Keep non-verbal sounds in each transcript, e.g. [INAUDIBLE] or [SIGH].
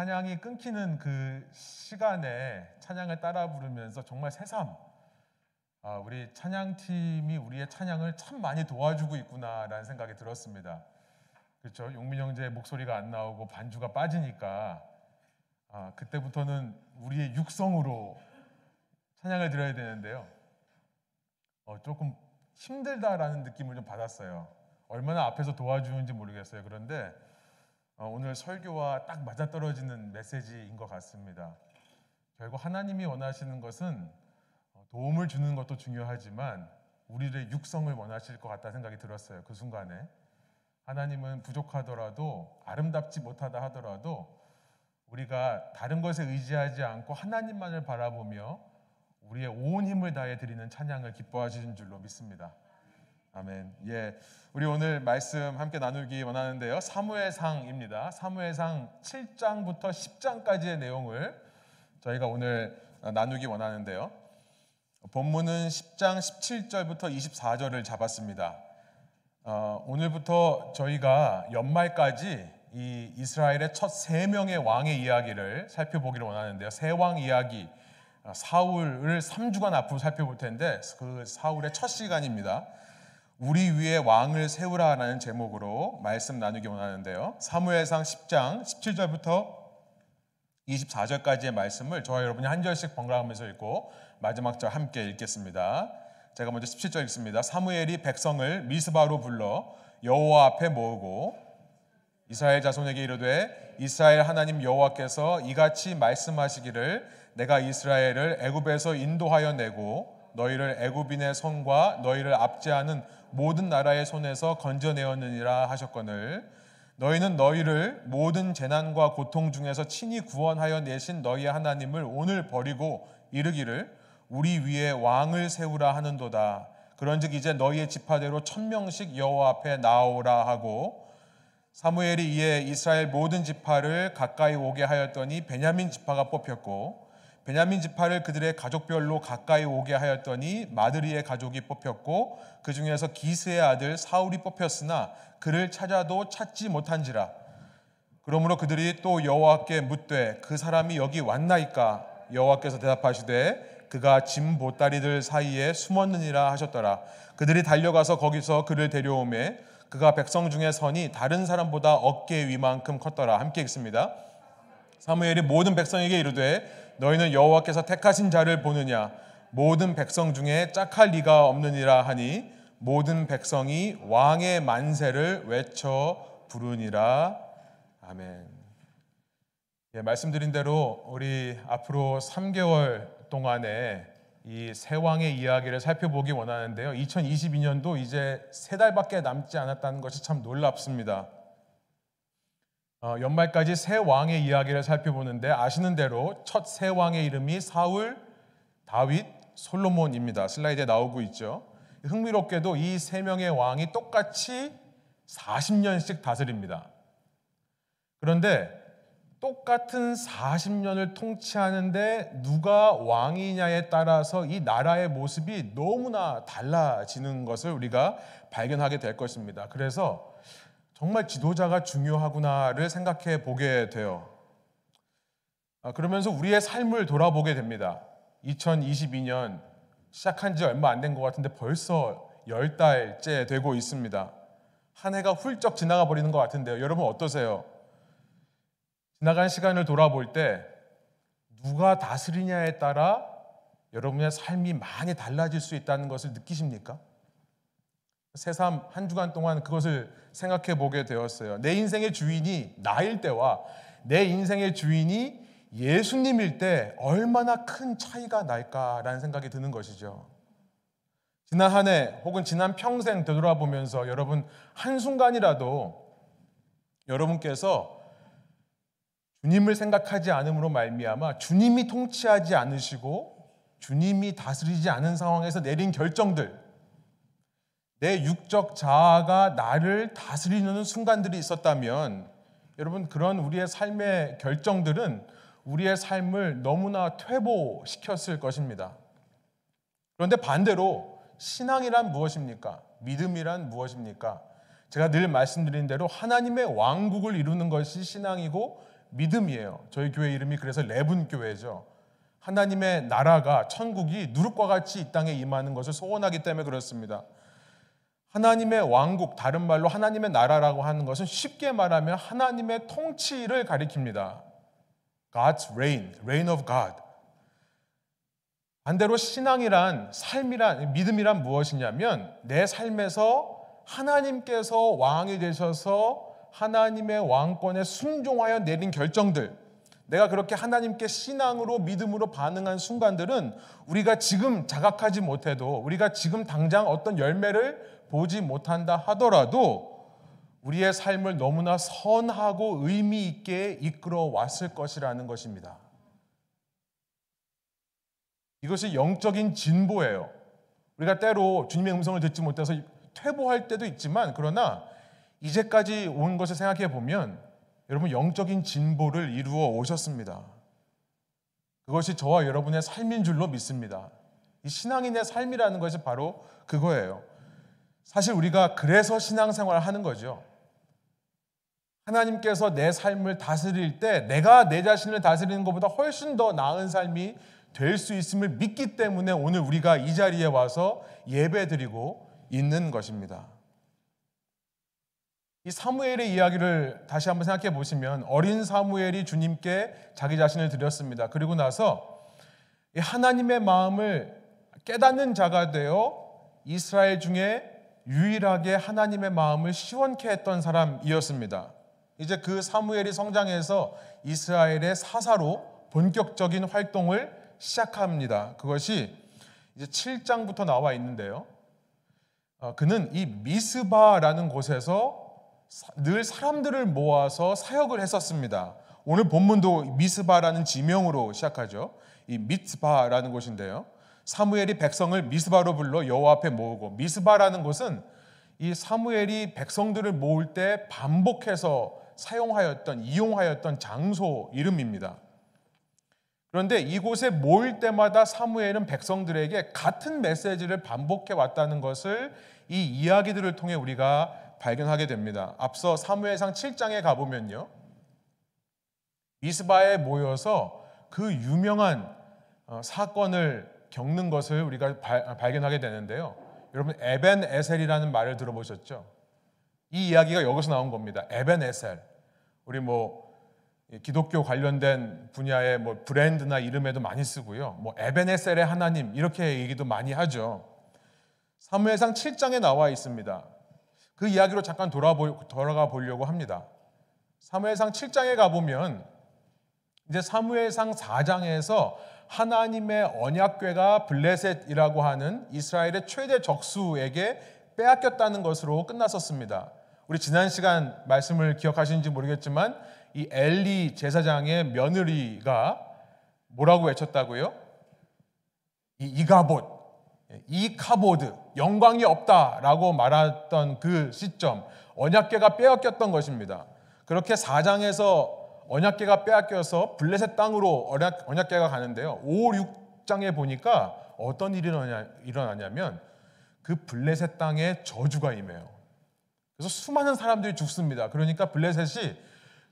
찬양이 끊기는 그 시간에 찬양을 따라 부르면서 정말 새삼 아, 우리 찬양팀이 우리의 찬양을 참 많이 도와주고 있구나라는 생각이 들었습니다. 그렇죠? 용민 형제의 목소리가 안 나오고 반주가 빠지니까 아, 그때부터는 우리의 육성으로 찬양을 드려야 되는데요. 어, 조금 힘들다라는 느낌을 좀 받았어요. 얼마나 앞에서 도와주는지 모르겠어요. 그런데 어, 오늘 설교와 딱 맞아떨어지는 메시지인 것 같습니다. 결국 하나님이 원하시는 것은 어, 도움을 주는 것도 중요하지만 우리의 육성을 원하실 것 같다 생각이 들었어요. 그 순간에 하나님은 부족하더라도 아름답지 못하다 하더라도 우리가 다른 것에 의지하지 않고 하나님만을 바라보며 우리의 온 힘을 다해 드리는 찬양을 기뻐하시는 줄로 믿습니다. 아멘. 예. 우리 오늘 말씀 함께 나누기 원하는데요. 사무엘상입니다. 사무엘상 7장부터 10장까지의 내용을 저희가 오늘 나누기 원하는데요. 본문은 10장 17절부터 24절을 잡았습니다. 어, 오늘부터 저희가 연말까지 이 이스라엘의 첫 세 명의 왕의 이야기를 살펴보기를 원하는데요. 세 왕 이야기 어, 사울을 3주간 앞으로 살펴볼 텐데 그 사울의 첫 시간입니다. 우리 위에 왕을 세우라라는 제목으로 말씀 나누기 원하는데요. 사무엘상 10장 17절부터 24절까지의 말씀을 저와 여러분이 한 절씩 번갈아가면서 읽고 마지막 절 함께 읽겠습니다. 제가 먼저 17절 읽습니다. 사무엘이 백성을 미스바로 불러 여호와 앞에 모으고 이스라엘 자손에게 이르되 이스라엘 하나님 여호와께서 이같이 말씀하시기를 내가 이스라엘을 애굽에서 인도하여 내고 너희를 애굽인의 손과 너희를 압제하는 모든 나라의 손에서 건져내었느니라 하셨거늘. 너희는 너희를 모든 재난과 고통 중에서 친히 구원하여 내신 너희의 하나님을 오늘 버리고 이르기를 우리 위에 왕을 세우라 하는도다. 그런즉 이제 너희의 지파대로 천 명씩 여호와 앞에 나오라 하고 사무엘이 이에 이스라엘 모든 지파를 가까이 오게 하였더니 베냐민 지파가 뽑혔고 베냐민 지파를 그들의 가족별로 가까이 오게 하였더니 마드리의 가족이 뽑혔고 그 중에서 기스의 아들 사울이 뽑혔으나 그를 찾아도 찾지 못한지라. 그러므로 그들이 또 여호와께 묻되 그 사람이 여기 왔나이까? 여호와께서 대답하시되 그가 짐 보따리들 사이에 숨었느니라 하셨더라. 그들이 달려가서 거기서 그를 데려오매 그가 백성 중에 선이 다른 사람보다 어깨 위만큼 컸더라. 함께 읽습니다. 사무엘이 모든 백성에게 이르되 너희는 여호와께서 택하신 자를 보느냐 모든 백성 중에 짝할 리가 없느니라 하니 모든 백성이 왕의 만세를 외쳐 부르니라 아멘. 예, 말씀드린 대로 우리 앞으로 3개월 동안에 이 세 왕의 이야기를 살펴보기 원하는데요. 2022년도 이제 세 달밖에 남지 않았다는 것이 참 놀랍습니다. 어, 연말까지 세 왕의 이야기를 살펴보는데 아시는 대로 첫 세 왕의 이름이 사울, 다윗, 솔로몬입니다. 슬라이드에 나오고 있죠. 흥미롭게도 이 세 명의 왕이 똑같이 40년씩 다스립니다. 그런데 똑같은 40년을 통치하는데 누가 왕이냐에 따라서 이 나라의 모습이 너무나 달라지는 것을 우리가 발견하게 될 것입니다. 그래서 정말 지도자가 중요하구나를 생각해 보게 돼요. 아, 그러면서 우리의 삶을 돌아보게 됩니다. 2022년 시작한 지 얼마 안 된 것 같은데 벌써 열 달째 되고 있습니다. 한 해가 훌쩍 지나가 버리는 것 같은데요. 여러분 어떠세요? 지나간 시간을 돌아볼 때 누가 다스리냐에 따라 여러분의 삶이 많이 달라질 수 있다는 것을 느끼십니까? 새삼 한 주간 동안 그것을 생각해 보게 되었어요. 내 인생의 주인이 나일 때와 내 인생의 주인이 예수님일 때 얼마나 큰 차이가 날까라는 생각이 드는 것이죠. 지난 한 해 혹은 지난 평생 되돌아보면서 여러분 한순간이라도 여러분께서 주님을 생각하지 않음으로 말미암아 주님이 통치하지 않으시고 주님이 다스리지 않은 상황에서 내린 결정들 내 육적 자아가 나를 다스리는 순간들이 있었다면 여러분 그런 우리의 삶의 결정들은 우리의 삶을 너무나 퇴보시켰을 것입니다. 그런데 반대로 신앙이란 무엇입니까? 믿음이란 무엇입니까? 제가 늘 말씀드린 대로 하나님의 왕국을 이루는 것이 신앙이고 믿음이에요. 저희 교회 이름이 그래서 레분 교회죠. 하나님의 나라가 천국이 누룩과 같이 이 땅에 임하는 것을 소원하기 때문에 그렇습니다. 하나님의 왕국, 다른 말로 하나님의 나라라고 하는 것은 쉽게 말하면 하나님의 통치를 가리킵니다. God's reign, reign of God. 반대로 신앙이란 삶이란 믿음이란 무엇이냐면 내 삶에서 하나님께서 왕이 되셔서 하나님의 왕권에 순종하여 내린 결정들 내가 그렇게 하나님께 신앙으로 믿음으로 반응한 순간들은 우리가 지금 자각하지 못해도 우리가 지금 당장 어떤 열매를 보지 못한다 하더라도 우리의 삶을 너무나 선하고 의미 있게 이끌어 왔을 것이라는 것입니다. 이것이 영적인 진보예요. 우리가 때로 주님의 음성을 듣지 못해서 퇴보할 때도 있지만 그러나 이제까지 온 것을 생각해 보면 여러분 영적인 진보를 이루어 오셨습니다. 그것이 저와 여러분의 삶인 줄로 믿습니다. 이 신앙인의 삶이라는 것이 바로 그거예요. 사실 우리가 그래서 신앙생활을 하는 거죠. 하나님께서 내 삶을 다스릴 때 내가 내 자신을 다스리는 것보다 훨씬 더 나은 삶이 될 수 있음을 믿기 때문에 오늘 우리가 이 자리에 와서 예배드리고 있는 것입니다. 이 사무엘의 이야기를 다시 한번 생각해 보시면 어린 사무엘이 주님께 자기 자신을 드렸습니다. 그리고 나서 하나님의 마음을 깨닫는 자가 되어 이스라엘 중에 유일하게 하나님의 마음을 시원케 했던 사람이었습니다. 이제 그 사무엘이 성장해서 이스라엘의 사사로 본격적인 활동을 시작합니다. 그것이 이제 7장부터 나와 있는데요. 어, 그는 이 미스바라는 곳에서 늘 사람들을 모아서 사역을 했었습니다. 오늘 본문도 미스바라는 지명으로 시작하죠. 이 미스바라는 곳인데요. 사무엘이 백성을 미스바로 불러 여호와 앞에 모으고 미스바라는 곳은 이 사무엘이 백성들을 모을 때 반복해서 사용하였던 이용하였던 장소 이름입니다. 그런데 이곳에 모일 때마다 사무엘은 백성들에게 같은 메시지를 반복해 왔다는 것을 이 이야기들을 통해 우리가 발견하게 됩니다. 앞서 사무엘상 7장에 가보면요. 미스바에 모여서 그 유명한 어, 사건을 겪는 것을 우리가 발견하게 되는데요. 여러분 에벤 에셀이라는 말을 들어보셨죠? 이 이야기가 여기서 나온 겁니다. 에벤 에셀. 우리 뭐 기독교 관련된 분야의 뭐 브랜드나 이름에도 많이 쓰고요. 뭐 에베네셀의 하나님 이렇게 얘기도 많이 하죠. 사무엘상 7장에 나와 있습니다. 그 이야기로 잠깐 돌아보, 돌아가 보려고 합니다. 사무엘상 7장에 가보면 이제 사무엘상 4장에서 하나님의 언약궤가 블레셋이라고 하는 이스라엘의 최대 적수에게 빼앗겼다는 것으로 끝났었습니다. 우리 지난 시간 말씀을 기억하시는지 모르겠지만 이 엘리 제사장의 며느리가 뭐라고 외쳤다고요? 이 이가봇, 이 카보드, 영광이 없다라고 말했던 그 시점, 언약계가 빼앗겼던 것입니다. 그렇게 4장에서 언약계가 빼앗겨서 블레셋 땅으로 언약, 언약 계가 가는데요. 5, 6장에 보니까 어떤 일이 일어나냐 면 그 블레셋 땅에 저주가 임해요. 그래서 수많은 사람들이 죽습니다. 그러니까 블레셋이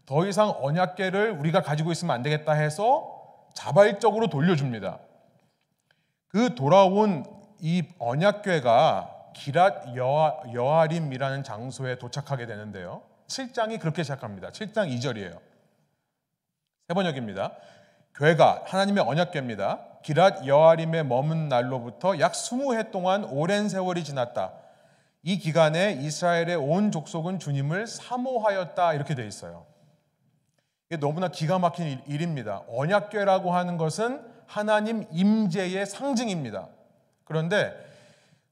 더 이상 언약계를 우리가 가지고 있으면 안 되겠다 해서 자발적으로 돌려줍니다. 그 돌아온 이 언약궤가 기랏 여아, 림이라는 장소에 도착하게 되는데요. 7장이 그렇게 시작합니다. 7장 2절이에요. 세 번역입니다. 괴가 하나님의 언약궤입니다. 기랏 여아림에 머문 날로부터 약 20해 동안 오랜 세월이 지났다. 이 기간에 이스라엘의 온 족속은 주님을 사모하였다 이렇게 돼 있어요. 이게 너무나 기가 막힌 일입니다. 언약궤라고 하는 것은 하나님 임재의 상징입니다. 그런데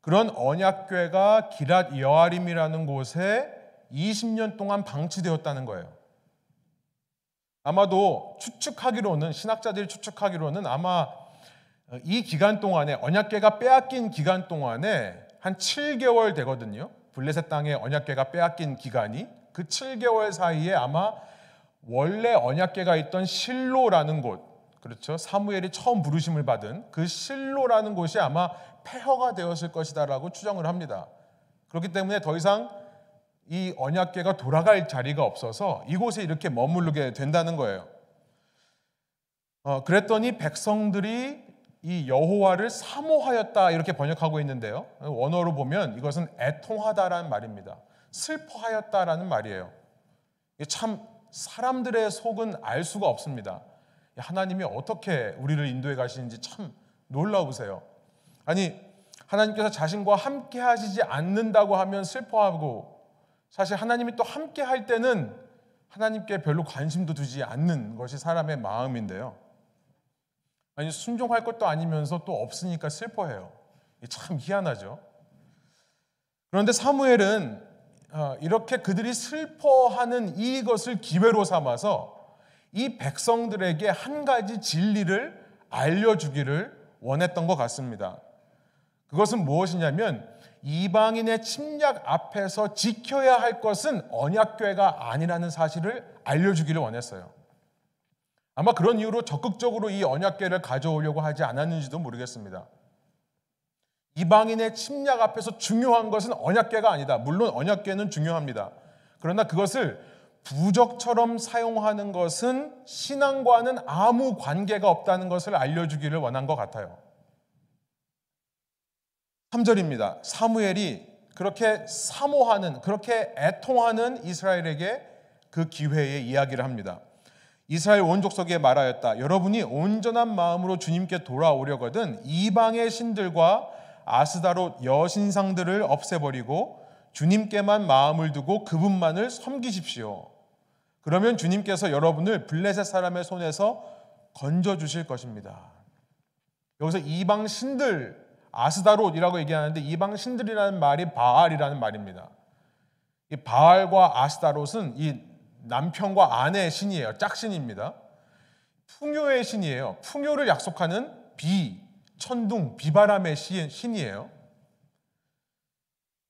그런 언약궤가 기랏 여아림이라는 곳에 20년 동안 방치되었다는 거예요. 아마도 추측하기로는 신학자들이 추측하기로는 아마 이 기간 동안에 언약궤가 빼앗긴 기간 동안에 한 7개월 되거든요. 블레셋 땅에 언약궤가 빼앗긴 기간이 그 7개월 사이에 아마 원래 언약궤가 있던 실로라는 곳, 그렇죠? 사무엘이 처음 부르심을 받은 그 실로라는 곳이 아마 폐허가 되었을 것이다라고 추정을 합니다. 그렇기 때문에 더 이상 이 언약궤가 돌아갈 자리가 없어서 이곳에 이렇게 머무르게 된다는 거예요. 어, 그랬더니 백성들이 이 여호와를 사모하였다 이렇게 번역하고 있는데요. 원어로 보면 이것은 애통하다라는 말입니다. 슬퍼하였다라는 말이에요. 참 사람들의 속은 알 수가 없습니다. 하나님이 어떻게 우리를 인도해 가시는지 참 놀라우세요. 아니 하나님께서 자신과 함께 하시지 않는다고 하면 슬퍼하고 사실 하나님이 또 함께 할 때는 하나님께 별로 관심도 두지 않는 것이 사람의 마음인데요. 아니 순종할 것도 아니면서 또 없으니까 슬퍼해요. 참 희한하죠. 그런데 사무엘은 어, 이렇게 그들이 슬퍼하는 이것을 기회로 삼아서 이 백성들에게 한 가지 진리를 알려주기를 원했던 것 같습니다. 그것은 무엇이냐면 이방인의 침략 앞에서 지켜야 할 것은 언약궤가 아니라는 사실을 알려주기를 원했어요. 아마 그런 이유로 적극적으로 이 언약궤를 가져오려고 하지 않았는지도 모르겠습니다. 이방인의 침략 앞에서 중요한 것은 언약궤가 아니다. 물론 언약궤는 중요합니다. 그러나 그것을 부적처럼 사용하는 것은 신앙과는 아무 관계가 없다는 것을 알려주기를 원한 것 같아요. 3절입니다. 사무엘이 그렇게 사모하는, 그렇게 애통하는 이스라엘에게 그 기회에 이야기를 합니다. 이스라엘 원족 속에 말하였다. 여러분이 온전한 마음으로 주님께 돌아오려거든 이방의 신들과 아스다롯 여신상들을 없애버리고 주님께만 마음을 두고 그분만을 섬기십시오. 그러면 주님께서 여러분을 블레셋 사람의 손에서 건져 주실 것입니다. 여기서 이방 신들 아스다롯이라고 얘기하는데 이방 신들이라는 말이 바알이라는 말입니다. 이 바알과 아스다롯은 이 남편과 아내의 신이에요. 짝신입니다. 풍요의 신이에요. 풍요를 약속하는 비, 천둥, 비바람의 신이에요.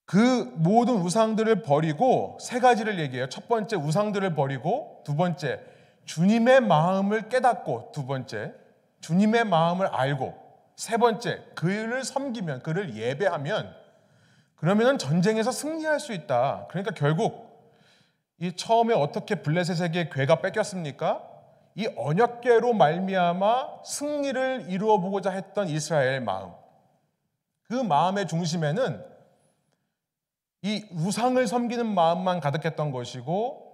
그 모든 우상들을 버리고 세 가지를 얘기해요. 첫 번째 우상들을 버리고 두 번째 주님의 마음을 깨닫고 두 번째 주님의 마음을 알고 세 번째, 그를 섬기면, 그를 예배하면, 그러면 전쟁에서 승리할 수 있다. 그러니까 결국 이 처음에 어떻게 블레셋에게 괴가 뺏겼습니까? 이 언약궤로 말미암아 승리를 이루어 보고자 했던 이스라엘의 마음. 그 마음의 중심에는 이 우상을 섬기는 마음만 가득했던 것이고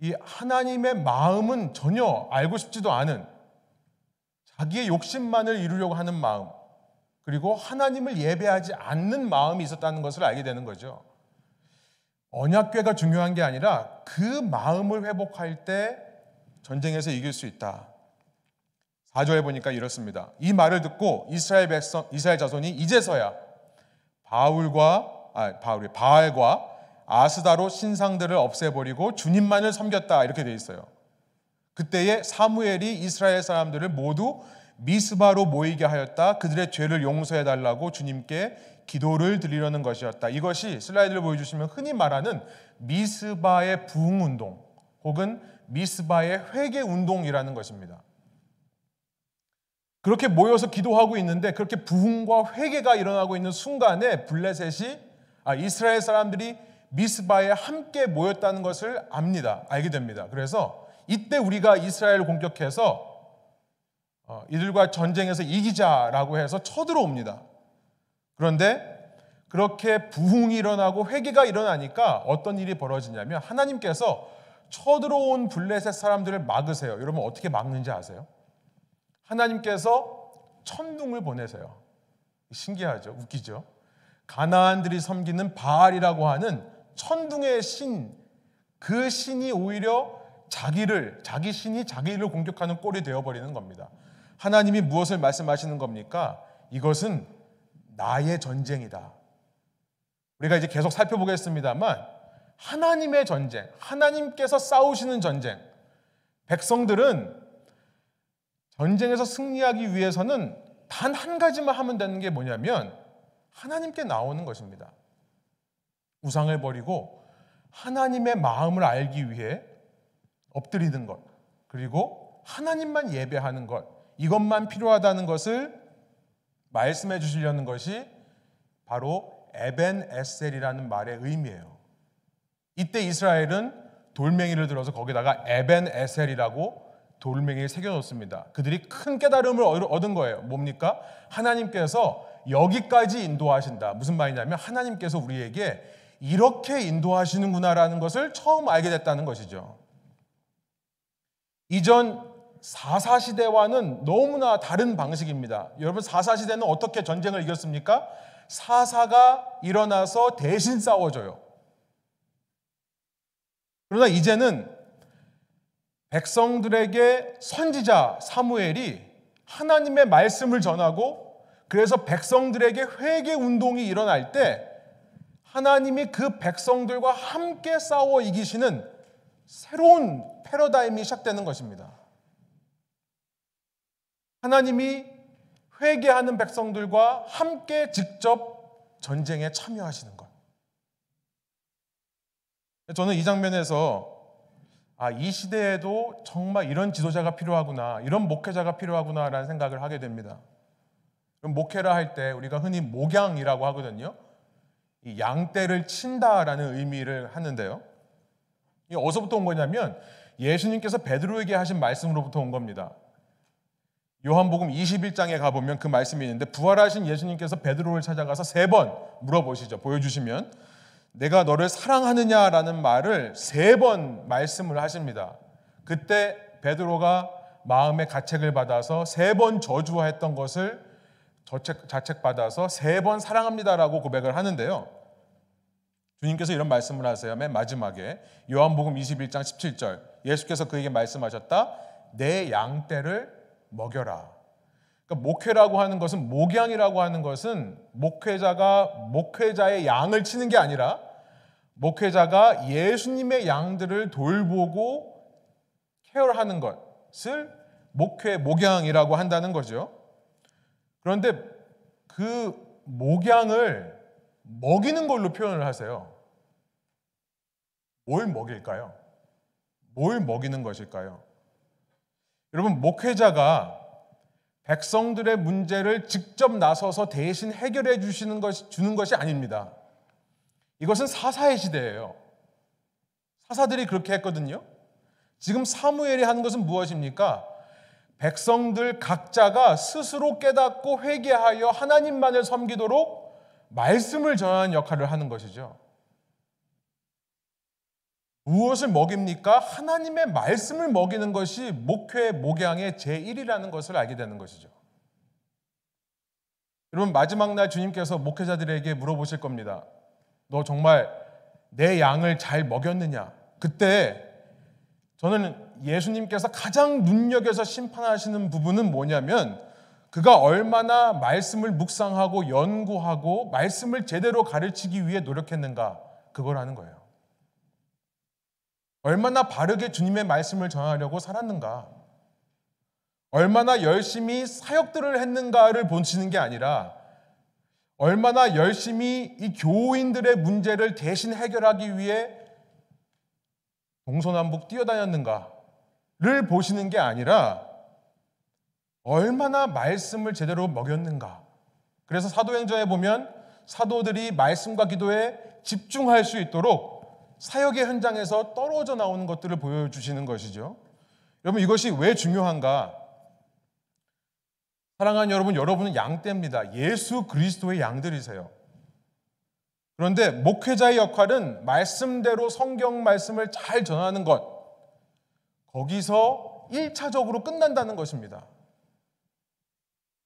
이 하나님의 마음은 전혀 알고 싶지도 않은 자기의 욕심만을 이루려고 하는 마음, 그리고 하나님을 예배하지 않는 마음이 있었다는 것을 알게 되는 거죠. 언약궤가 중요한 게 아니라 그 마음을 회복할 때 전쟁에서 이길 수 있다. 4절에 보니까 이렇습니다. 이 말을 듣고 이스라엘 백성, 이스라엘 자손이 이제서야 바울과 아, 바울이 바알과 아스다로 신상들을 없애버리고 주님만을 섬겼다 이렇게 돼 있어요. 그때에 사무엘이 이스라엘 사람들을 모두 미스바로 모이게 하였다. 그들의 죄를 용서해 달라고 주님께 기도를 드리려는 것이었다. 이것이 슬라이드를 보여주시면 흔히 말하는 미스바의 부흥 운동 혹은 미스바의 회개 운동이라는 것입니다. 그렇게 모여서 기도하고 있는데 그렇게 부흥과 회개가 일어나고 있는 순간에 블레셋이 아, 이스라엘 사람들이 미스바에 함께 모였다는 것을 압니다. 알게 됩니다. 그래서 이때 우리가 이스라엘을 공격해서 어, 이들과 전쟁에서 이기자라고 해서 쳐들어옵니다. 그런데 그렇게 부흥이 일어나고 회개가 일어나니까 어떤 일이 벌어지냐면 하나님께서 쳐들어온 블레셋 사람들을 막으세요. 여러분 어떻게 막는지 아세요? 하나님께서 천둥을 보내세요. 신기하죠? 웃기죠? 가나안들이 섬기는 바알이라고 하는 천둥의 신, 그 신이 오히려 자기를 자기 신이 자기를 공격하는 꼴이 되어 버리는 겁니다. 하나님이 무엇을 말씀하시는 겁니까? 이것은 나의 전쟁이다. 우리가 이제 계속 살펴보겠습니다만 하나님의 전쟁, 하나님께서 싸우시는 전쟁. 백성들은 전쟁에서 승리하기 위해서는 단 한 가지만 하면 되는 게 뭐냐면 하나님께 나오는 것입니다. 우상을 버리고 하나님의 마음을 알기 위해 엎드리는 것, 그리고 하나님만 예배하는 것, 이것만 필요하다는 것을 말씀해 주시려는 것이 바로 에벤 에셀이라는 말의 의미예요. 이때 이스라엘은 돌멩이를 들어서 거기다가 에벤 에셀이라고 돌멩이를 새겨 놓습니다. 그들이 큰 깨달음을 얻은 거예요. 뭡니까? 하나님께서 여기까지 인도하신다. 무슨 말이냐면 하나님께서 우리에게 이렇게 인도하시는구나라는 것을 처음 알게 됐다는 것이죠. 이전 4사 시대와는 너무나 다른 방식입니다. 여러분 4사 시대는 어떻게 전쟁을 이겼습니까? 사사가 일어나서 대신 싸워줘요. 그러나 이제는 백성들에게 선지자 사무엘이 하나님의 말씀을 전하고 그래서 백성들에게 회개 운동이 일어날 때 하나님이 그 백성들과 함께 싸워 이기시는 새로운 패러다임이 시작되는 것입니다. 하나님이 회개하는 백성들과 함께 직접 전쟁에 참여하시는 것. 저는 이 장면에서 아, 이 시대에도 정말 이런 지도자가 필요하구나, 이런 목회자가 필요하구나라는 생각을 하게 됩니다. 목회라 할 때 우리가 흔히 목양이라고 하거든요. 이 양떼를 친다라는 의미를 하는데요. 이 어디서부터 온 거냐면 예수님께서 베드로에게 하신 말씀으로부터 온 겁니다. 요한복음 21장에 가보면 그 말씀이 있는데 부활하신 예수님께서 베드로를 찾아가서 세 번 물어보시죠. 보여주시면 내가 너를 사랑하느냐라는 말을 세 번 말씀을 하십니다. 그때 베드로가 마음의 가책을 받아서 세 번 저주했던 것을 자책, 자책받아서 세 번 사랑합니다라고 고백을 하는데요. 주님께서 이런 말씀을 하세요. 맨 마지막에 요한복음 21장 17절 예수께서 그에게 말씀하셨다. 내 양떼를 먹여라. 그러니까 목회라고 하는 것은 목양이라고 하는 것은 목회자가 목회자의 양을 치는 게 아니라 목회자가 예수님의 양들을 돌보고 케어하는 것을 목회 목양이라고 한다는 거죠. 그런데 그 목양을 먹이는 걸로 표현을 하세요. 뭘 먹일까요? 뭘 먹이는 것일까요? 여러분, 목회자가 백성들의 문제를 직접 나서서 대신 해결해 주시는 것, 주는 것이 아닙니다. 이것은 사사의 시대예요. 사사들이 그렇게 했거든요. 지금 사무엘이 하는 것은 무엇입니까? 백성들 각자가 스스로 깨닫고 회개하여 하나님만을 섬기도록 말씀을 전하는 역할을 하는 것이죠. 무엇을 먹입니까? 하나님의 말씀을 먹이는 것이 목회 목양의 제1이라는 것을 알게 되는 것이죠. 여러분 마지막 날 주님께서 목회자들에게 물어보실 겁니다. 너 정말 내 양을 잘 먹였느냐? 그때 저는 예수님께서 가장 눈여겨서 심판하시는 부분은 뭐냐면 그가 얼마나 말씀을 묵상하고 연구하고 말씀을 제대로 가르치기 위해 노력했는가 그거라는 거예요. 얼마나 바르게 주님의 말씀을 전하려고 살았는가. 얼마나 열심히 사역들을 했는가를 보시는 게 아니라 얼마나 열심히 이 교인들의 문제를 대신 해결하기 위해 동서남북 뛰어다녔는가를 보시는 게 아니라 얼마나 말씀을 제대로 먹였는가. 그래서 사도행전에 보면 사도들이 말씀과 기도에 집중할 수 있도록 사역의 현장에서 떨어져 나오는 것들을 보여주시는 것이죠. 여러분 이것이 왜 중요한가? 사랑하는 여러분, 여러분은 양떼입니다. 예수 그리스도의 양들이세요. 그런데 목회자의 역할은 말씀대로 성경 말씀을 잘 전하는 것. 거기서 1차적으로 끝난다는 것입니다.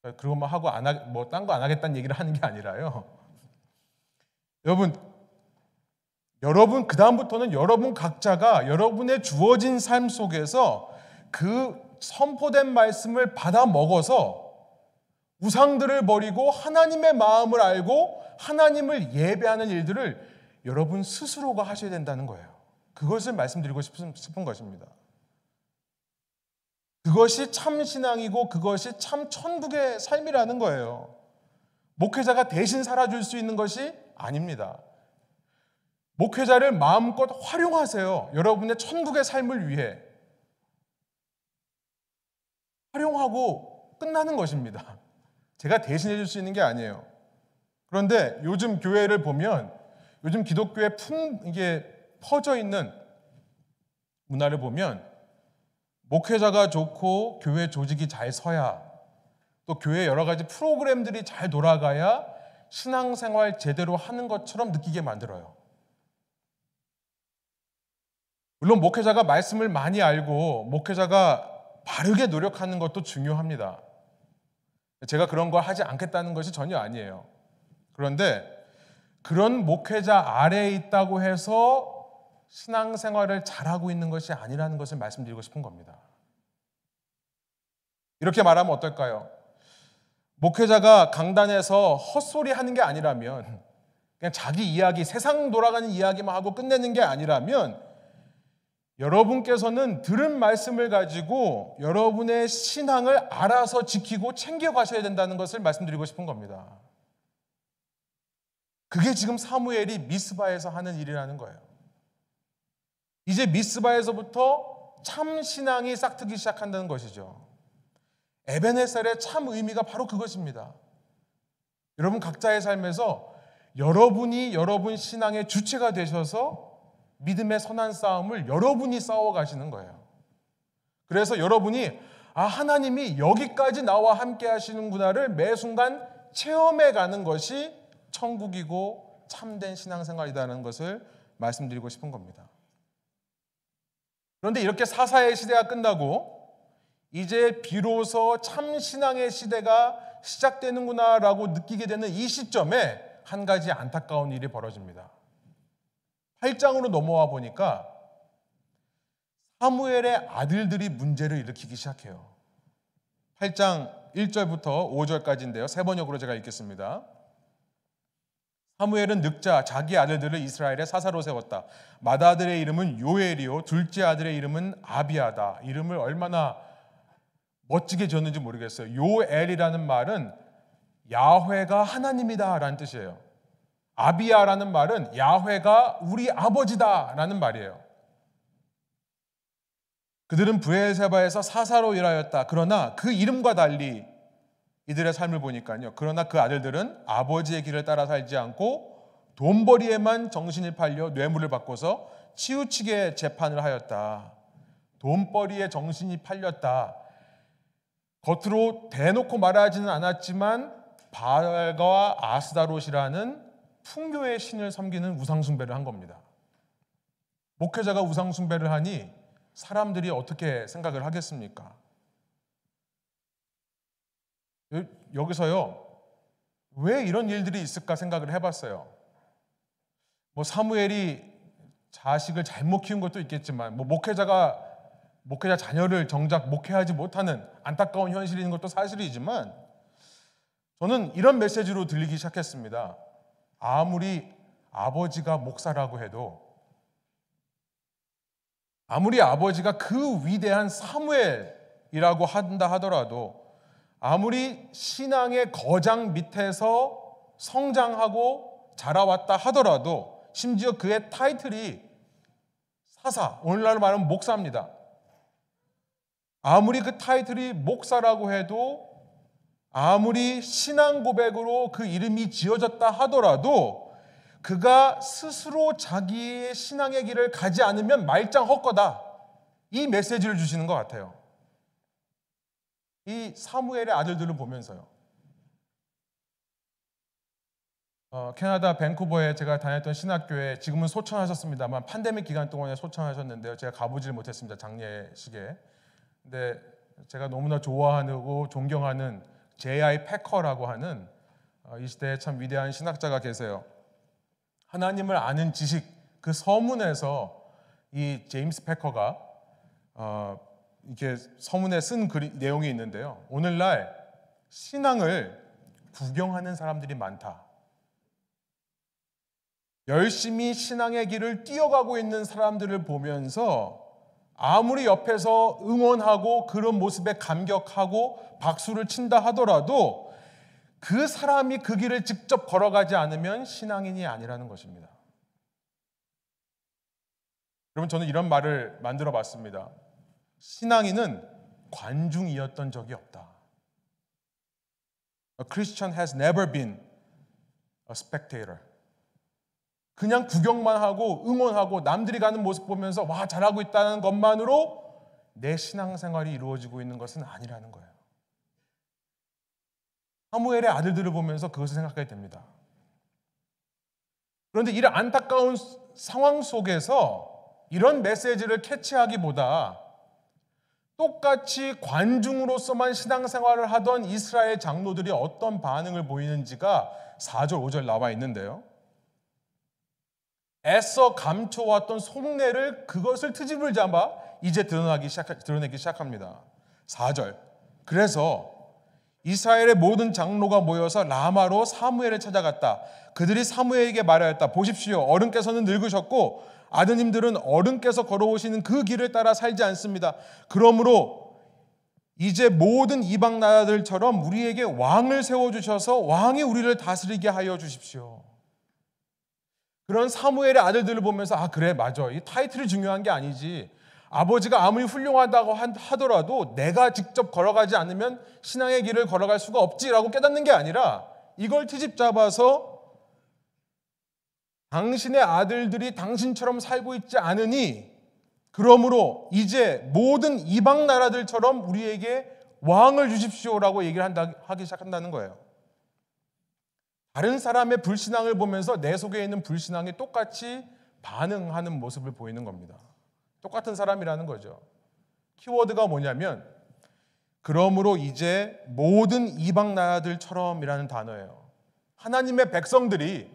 그것만 하고 안 하, 뭐딴 거 안 하겠다는 얘기를 하는 게 아니라요. [LAUGHS] 여러분, 여러분 그다음부터는 여러분 각자가 여러분의 주어진 삶 속에서 그 선포된 말씀을 받아 먹어서 우상들을 버리고 하나님의 마음을 알고 하나님을 예배하는 일들을 여러분 스스로가 하셔야 된다는 거예요. 그것을 말씀드리고 싶은, 싶은 것입니다. 그것이 참 신앙이고 그것이 참 천국의 삶이라는 거예요. 목회자가 대신 살아줄 수 있는 것이 아닙니다. 목회자를 마음껏 활용하세요. 여러분의 천국의 삶을 위해. 활용하고 끝나는 것입니다. 제가 대신해 줄 수 있는 게 아니에요. 그런데 요즘 교회를 보면 요즘 기독교의 품 이게 퍼져 있는 문화를 보면 목회자가 좋고 교회 조직이 잘 서야 또 교회 여러 가지 프로그램들이 잘 돌아가야 신앙생활 제대로 하는 것처럼 느끼게 만들어요. 물론 목회자가 말씀을 많이 알고 목회자가 바르게 노력하는 것도 중요합니다. 제가 그런 걸 하지 않겠다는 것이 전혀 아니에요. 그런데 그런 목회자 아래에 있다고 해서 신앙생활을 잘하고 있는 것이 아니라는 것을 말씀드리고 싶은 겁니다. 이렇게 말하면 어떨까요? 목회자가 강단에서 헛소리 하는 게 아니라면 그냥 자기 이야기, 세상 돌아가는 이야기만 하고 끝내는 게 아니라면 여러분께서는 들은 말씀을 가지고 여러분의 신앙을 알아서 지키고 챙겨 가셔야 된다는 것을 말씀드리고 싶은 겁니다. 그게 지금 사무엘이 미스바에서 하는 일이라는 거예요. 이제 미스바에서부터 참 신앙이 싹트기 시작한다는 것이죠. 에베네셀의 참 의미가 바로 그것입니다. 여러분 각자의 삶에서 여러분이 여러분 신앙의 주체가 되셔서 믿음의 선한 싸움을 여러분이 싸워 가시는 거예요. 그래서 여러분이 아 하나님이 여기까지 나와 함께 하시는구나를 매 순간 체험해 가는 것이 천국이고 참된 신앙생활이라는 것을 말씀드리고 싶은 겁니다. 그런데 이렇게 사사의 시대가 끝나고 이제 비로소 참 신앙의 시대가 시작되는구나라고 느끼게 되는 이 시점에 한 가지 안타까운 일이 벌어집니다. 8장으로 넘어와 보니까 사무엘의 아들들이 문제를 일으키기 시작해요. 8장 1절부터 5절까지인데요. 세 번역으로 제가 읽겠습니다. 사무엘은 늑자 자기 아들들을 이스라엘의 사사로 세웠다. 맏아들의 이름은 요엘이요 둘째 아들의 이름은 아비아다. 이름을 얼마나 멋지게 지었는지 모르겠어요. 요엘이라는 말은 야훼가 하나님이다라는 뜻이에요. 아비아라는 말은 야훼가 우리 아버지다라는 말이에요. 그들은 부엘세바에서 사사로 일하였다. 그러나 그 이름과 달리 이들의 삶을 보니까요. 그러나 그 아들들은 아버지의 길을 따라 살지 않고 돈벌이에만 정신이 팔려 뇌물을 받고서 치우치게 재판을 하였다. 돈벌이에 정신이 팔렸다. 겉으로 대놓고 말하지는 않았지만 바알과 아스다롯이라는 풍교의 신을 섬기는 우상숭배를 한 겁니다. 목회자가 우상숭배를 하니 사람들이 어떻게 생각을 하겠습니까? 여기서요, 왜 이런 일들이 있을까 생각을 해봤어요. 뭐 사무엘이 자식을 잘못 키운 것도 있겠지만, 뭐 목회자가 목회자 자녀를 정작 목회하지 못하는 안타까운 있는 것도 사실이지만, 저는 이런 메시지로 들리기 시작했습니다. 아무리 아버지가 목사라고 해도 아무리 아버지가 그 위대한 사무엘이라고 한다 하더라도 아무리 신앙의 거장 밑에서 성장하고 자라왔다 하더라도 심지어 그의 타이틀이 사사, 오늘날 말하면 목사입니다. 아무리 그 타이틀이 목사라고 해도 아무리 신앙 고백으로 그 이름이 지어졌다 하더라도 그가 스스로 자기의 신앙의 길을 가지 않으면 말짱 헛거다. 이 메시지를 주시는 것 같아요. 이 사무엘의 아들들을 보면서요. 어, 캐나다 밴쿠버에 제가 다녔던 신학교에 지금은 소천하셨습니다만 팬데믹 기간 동안에 소천하셨는데요. 제가 가보질 못했습니다. 장례식에. 근데 제가 너무나 좋아하고 존경하는 J.I. 패커라고 하는 어, 이 시대에 참 위대한 신학자가 계세요. 하나님을 아는 지식 그 서문에서 이 제임스 패커가 어, 이렇게 서문에 쓴 글이, 내용이 있는데요. 오늘날 신앙을 구경하는 사람들이 많다. 열심히 신앙의 길을 뛰어가고 있는 사람들을 보면서 아무리 옆에서 응원하고 그런 모습에 감격하고 박수를 친다 하더라도 그 사람이 그 길을 직접 걸어가지 않으면 신앙인이 아니라는 것입니다. 여러분 저는 이런 말을 만들어 봤습니다. 신앙인은 관중이었던 적이 없다. A Christian has never been a spectator. 그냥 구경만 하고 응원하고 남들이 가는 모습 보면서 와 잘하고 있다는 것만으로 내 신앙생활이 이루어지고 있는 것은 아니라는 거예요. 사무엘의 아들들을 보면서 그것을 생각하게 됩니다. 그런데 이런 안타까운 상황 속에서 이런 메시지를 캐치하기보다 똑같이 관중으로서만 신앙생활을 하던 이스라엘 장로들이 어떤 반응을 보이는지가 4절, 5절 나와 있는데요. 애써 감춰왔던 속내를 그것을 트집을 잡아 이제 드러나기 시작, 드러내기 시작합니다. 4절. 그래서 이스라엘의 모든 장로가 모여서 라마로 사무엘을 찾아갔다. 그들이 사무엘에게 말하였다. 보십시오. 어른께서는 늙으셨고 아드님들은 어른께서 걸어오시는 그 길을 따라 살지 않습니다. 그러므로 이제 모든 이방 나라들처럼 우리에게 왕을 세워주셔서 왕이 우리를 다스리게 하여 주십시오. 그런 사무엘의 아들들을 보면서 아 그래 맞아 이 타이틀이 중요한 게 아니지 아버지가 아무리 훌륭하다고 하더라도 내가 직접 걸어가지 않으면 신앙의 길을 걸어갈 수가 없지라고 깨닫는 게 아니라 이걸 트집 잡아서 당신의 아들들이 당신처럼 살고 있지 않으니 그러므로 이제 모든 이방 나라들처럼 우리에게 왕을 주십시오라고 얘기를 한다, 하기 시작한다는 거예요. 다른 사람의 불신앙을 보면서 내 속에 있는 불신앙이 똑같이 반응하는 모습을 보이는 겁니다. 똑같은 사람이라는 거죠. 키워드가 뭐냐면 그러므로 이제 모든 이방 나라들처럼이라는 단어예요. 하나님의 백성들이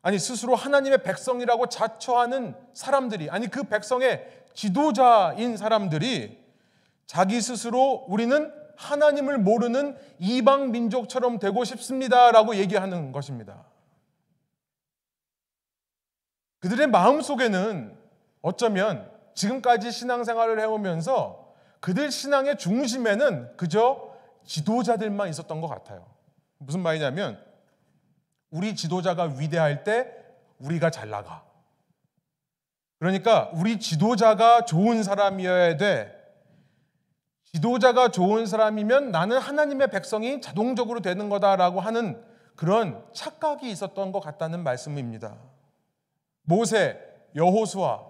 아니 스스로 하나님의 백성이라고 자처하는 사람들이 아니 그 백성의 지도자인 사람들이 자기 스스로 우리는 하나님을 모르는 이방 민족처럼 되고 싶습니다라고 얘기하는 것입니다. 그들의 마음 속에는 어쩌면 지금까지 신앙생활을 해오면서 그들 신앙의 중심에는 그저 지도자들만 있었던 것 같아요. 무슨 말이냐면 우리 지도자가 위대할 때 우리가 잘 나가. 그러니까 우리 지도자가 좋은 사람이어야 돼. 지도자가 좋은 사람이면 나는 하나님의 백성이 자동적으로 되는 거다라고 하는 그런 착각이 있었던 것 같다는 말씀입니다. 모세, 여호수아,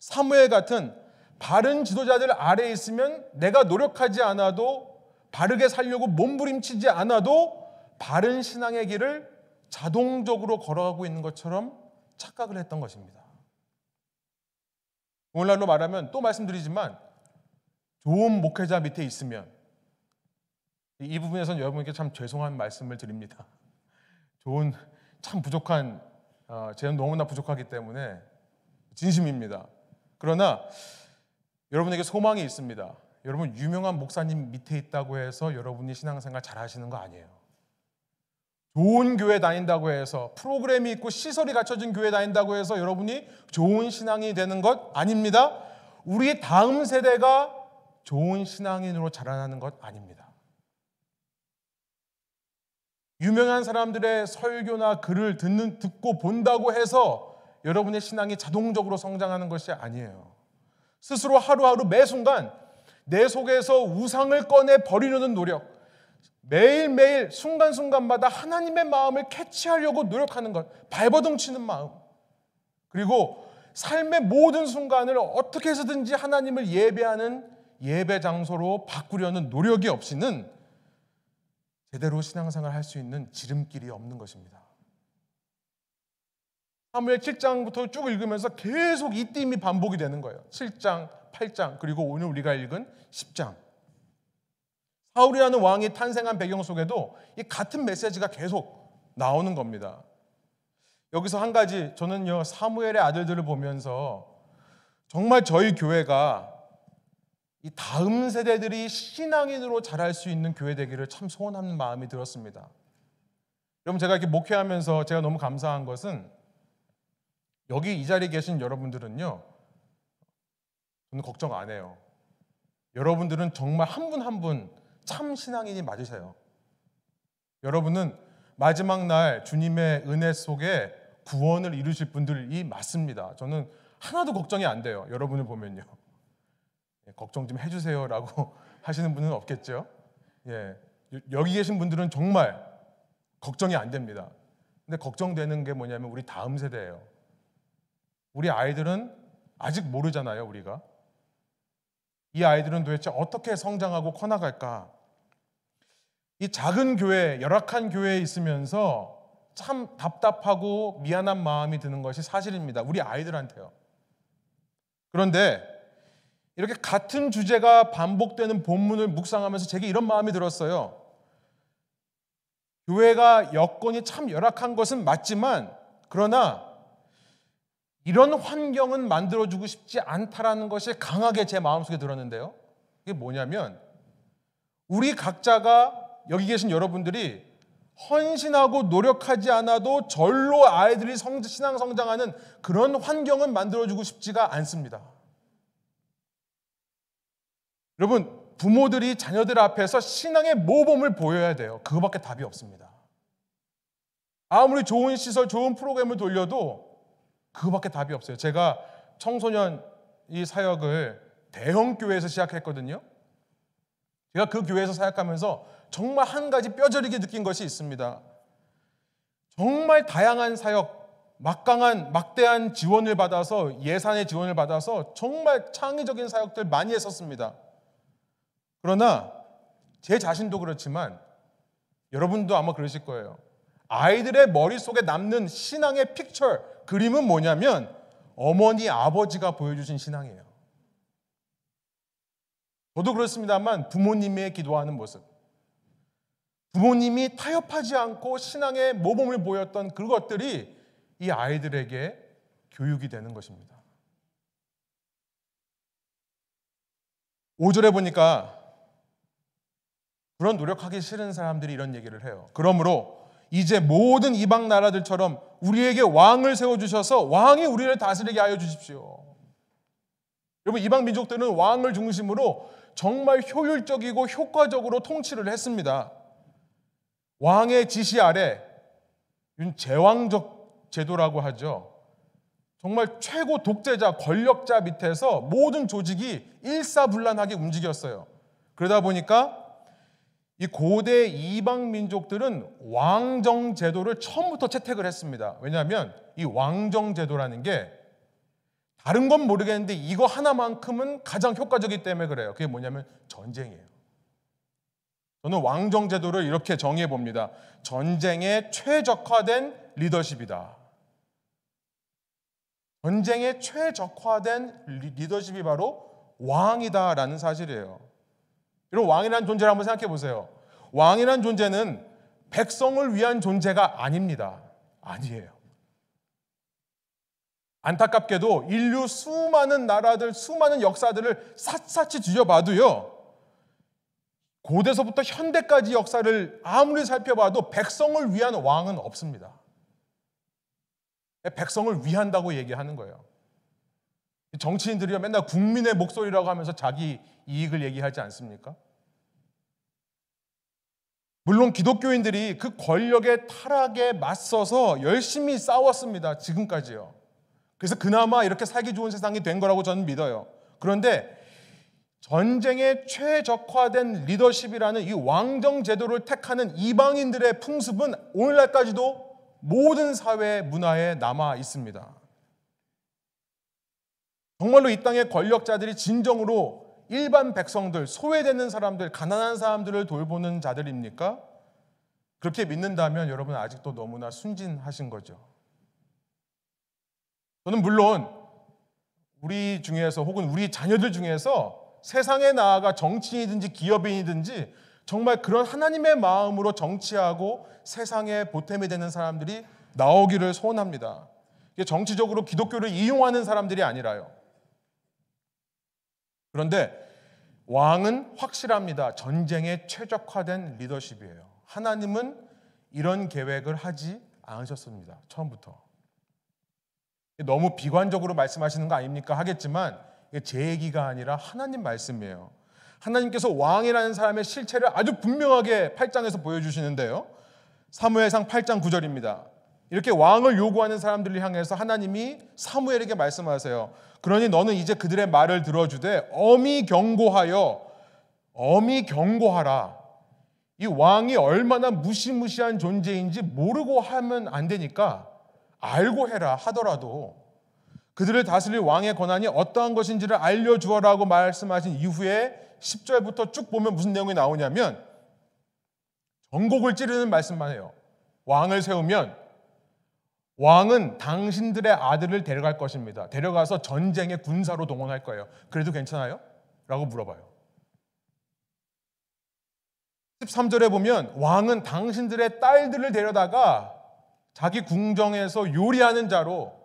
사무엘 같은 바른 지도자들 아래에 있으면 내가 노력하지 않아도 바르게 살려고 몸부림치지 않아도 바른 신앙의 길을 자동적으로 걸어가고 있는 것처럼 착각을 했던 것입니다. 오늘날로 말하면 또 말씀드리지만 좋은 목회자 밑에 있으면 이 부분에서는 여러분께 참 죄송한 말씀을 드립니다. 좋은 참 부족한 어, 제는 너무나 부족하기 때문에 진심입니다. 그러나 여러분에게 소망이 있습니다. 여러분 유명한 목사님 밑에 있다고 해서 여러분이 신앙생활 잘 하시는 거 아니에요. 좋은 교회 다닌다고 해서 프로그램이 있고 시설이 갖춰진 교회 다닌다고 해서 여러분이 좋은 신앙이 되는 것 아닙니다. 우리 다음 세대가 좋은 신앙인으로 자라나는 것 아닙니다. 유명한 사람들의 설교나 글을 듣는 듣고 본다고 해서 여러분의 신앙이 자동적으로 성장하는 것이 아니에요. 스스로 하루하루 매 순간 내 속에서 우상을 꺼내 버리려는 노력, 매일매일 순간순간마다 하나님의 마음을 캐치하려고 노력하는 것, 발버둥 치는 마음, 그리고 삶의 모든 순간을 어떻게 해서든지 하나님을 예배하는 예배 장소로 바꾸려는 노력이 없이는 제대로 신앙생활 할 수 있는 지름길이 없는 것입니다. 사무엘 7장부터 쭉 읽으면서 계속 이 띠임이 반복이 되는 거예요. 7장, 8장, 그리고 오늘 우리가 읽은 10장. 사울이라는 왕이 탄생한 배경 속에도 이 같은 메시지가 계속 나오는 겁니다. 여기서 한 가지 저는요 사무엘의 아들들을 보면서 정말 저희 교회가 이 다음 세대들이 신앙인으로 자랄 수 있는 교회 되기를 참 소원하는 마음이 들었습니다. 여러분 제가 이렇게 목회하면서 제가 너무 감사한 것은 여기 이 자리에 계신 여러분들은요, 저는 걱정 안 해요. 여러분들은 정말 한 분 한 분 참 신앙인이 맞으세요. 여러분은 마지막 날 주님의 은혜 속에 구원을 이루실 분들이 맞습니다. 저는 하나도 걱정이 안 돼요. 여러분을 보면요. 예, 걱정 좀 해주세요라고 [LAUGHS] 하시는 분은 없겠죠. 예, 여기 계신 분들은 정말 걱정이 안 됩니다. 근데 걱정되는 게 뭐냐면 우리 다음 세대예요. 우리 아이들은 아직 모르잖아요, 우리가. 이 아이들은 도대체 어떻게 성장하고 커나갈까? 이 작은 교회, 열악한 교회에 있으면서 참 답답하고 미안한 마음이 드는 것이 사실입니다. 우리 아이들한테요. 그런데 이렇게 같은 주제가 반복되는 본문을 묵상하면서 제게 이런 마음이 들었어요. 교회가 여건이 참 열악한 것은 맞지만 그러나 이런 환경은 만들어주고 싶지 않다라는 것이 강하게 제 마음속에 들었는데요. 이게 뭐냐면 우리 각자가 여기 계신 여러분들이 헌신하고 노력하지 않아도 절로 아이들이 성, 신앙 성장하는 그런 환경은 만들어주고 싶지가 않습니다. 여러분, 부모들이 자녀들 앞에서 신앙의 모범을 보여야 돼요. 그거밖에 답이 없습니다. 아무리 좋은 시설, 좋은 프로그램을 돌려도 그거밖에 답이 없어요. 제가 청소년 이 사역을 대형 교회에서 시작했거든요. 제가 그 교회에서 사역하면서 정말 한 가지 뼈저리게 느낀 것이 있습니다. 정말 다양한 사역, 막강한 막대한 지원을 받아서 예산의 지원을 받아서 정말 창의적인 사역들 많이 했었습니다. 그러나 제 자신도 그렇지만 여러분도 아마 그러실 거예요. 아이들의 머릿속에 남는 신앙의 픽처, 그림은 뭐냐면 어머니, 아버지가 보여주신 신앙이에요. 저도 그렇습니다만 부모님의 기도하는 모습. 부모님이 타협하지 않고 신앙의 모범을 보였던 그것들이 이 아이들에게 교육이 되는 것입니다. 5절에 보니까 그런 노력하기 싫은 사람들이 이런 얘기를 해요. 그러므로 이제 모든 이방 나라들처럼 우리에게 왕을 세워주셔서 왕이 우리를 다스리게 하여 주십시오. 여러분, 이방 민족들은 왕을 중심으로 정말 효율적이고 효과적으로 통치를 했습니다. 왕의 지시 아래 제왕적 제도라고 하죠. 정말 최고 독재자, 권력자 밑에서 모든 조직이 일사불란하게 움직였어요. 그러다 보니까 이 고대 이방 민족들은 왕정 제도를 처음부터 채택을 했습니다. 왜냐하면 이 왕정 제도라는 게 다른 건 모르겠는데 이거 하나만큼은 가장 효과적이기 때문에 그래요. 그게 뭐냐면 전쟁이에요. 저는 왕정 제도를 이렇게 정의해 봅니다. 전쟁에 최적화된 리더십이다. 전쟁에 최적화된 리더십이 바로 왕이다라는 사실이에요. 여러분 왕이라는 존재를 한번 생각해 보세요. 왕이라는 존재는 백성을 위한 존재가 아닙니다. 아니에요. 안타깝게도 인류 수많은 나라들, 수많은 역사들을 샅샅이 뒤져봐도요. 고대서부터 현대까지 역사를 아무리 살펴봐도 백성을 위한 왕은 없습니다. 백성을 위한다고 얘기하는 거예요. 정치인들이요 맨날 국민의 목소리라고 하면서 자기 이익을 얘기하지 않습니까? 물론 기독교인들이 그 권력의 타락에 맞서서 열심히 싸웠습니다. 지금까지요. 그래서 그나마 이렇게 살기 좋은 세상이 된 거라고 저는 믿어요. 그런데 전쟁에 최적화된 리더십이라는 이 왕정 제도를 택하는 이방인들의 풍습은 오늘날까지도 모든 사회 문화에 남아 있습니다. 정말로 이 땅의 권력자들이 진정으로 일반 백성들, 소외되는 사람들, 가난한 사람들을 돌보는 자들입니까? 그렇게 믿는다면 여러분 아직도 너무나 순진하신 거죠. 저는 물론 우리 중에서 혹은 우리 자녀들 중에서 세상에 나아가 정치인이든지 기업인이든지 정말 그런 하나님의 마음으로 정치하고 세상에 보탬이 되는 사람들이 나오기를 소원합니다. 정치적으로 기독교를 이용하는 사람들이 아니라요. 그런데 왕은 확실합니다. 전쟁에 최적화된 리더십이에요. 하나님은 이런 계획을 하지 않으셨습니다. 처음부터. 너무 비관적으로 말씀하시는 거 아닙니까? 하겠지만 제 얘기가 아니라 하나님 말씀이에요. 하나님께서 왕이라는 사람의 실체를 아주 분명하게 8장에서 보여주시는데요. 사무엘상 8장 9절입니다. 이렇게 왕을 요구하는 사람들을 향해서 하나님이 사무엘에게 말씀하세요. 그러니 너는 이제 그들의 말을 들어주되 엄히 경고하여 엄히 경고하라. 이 왕이 얼마나 무시무시한 존재인지 모르고 하면 안 되니까 알고 해라 하더라도 그들을 다스릴 왕의 권한이 어떠한 것인지를 알려주어라고 말씀하신 이후에 10절부터 쭉 보면 무슨 내용이 나오냐면 전곡을 찌르는 말씀만 해요. 왕을 세우면 왕은 당신들의 아들을 데려갈 것입니다. 데려가서 전쟁에 군사로 동원할 거예요. 그래도 괜찮아요? 라고 물어봐요. 13절에 보면 왕은 당신들의 딸들을 데려다가 자기 궁정에서 요리하는 자로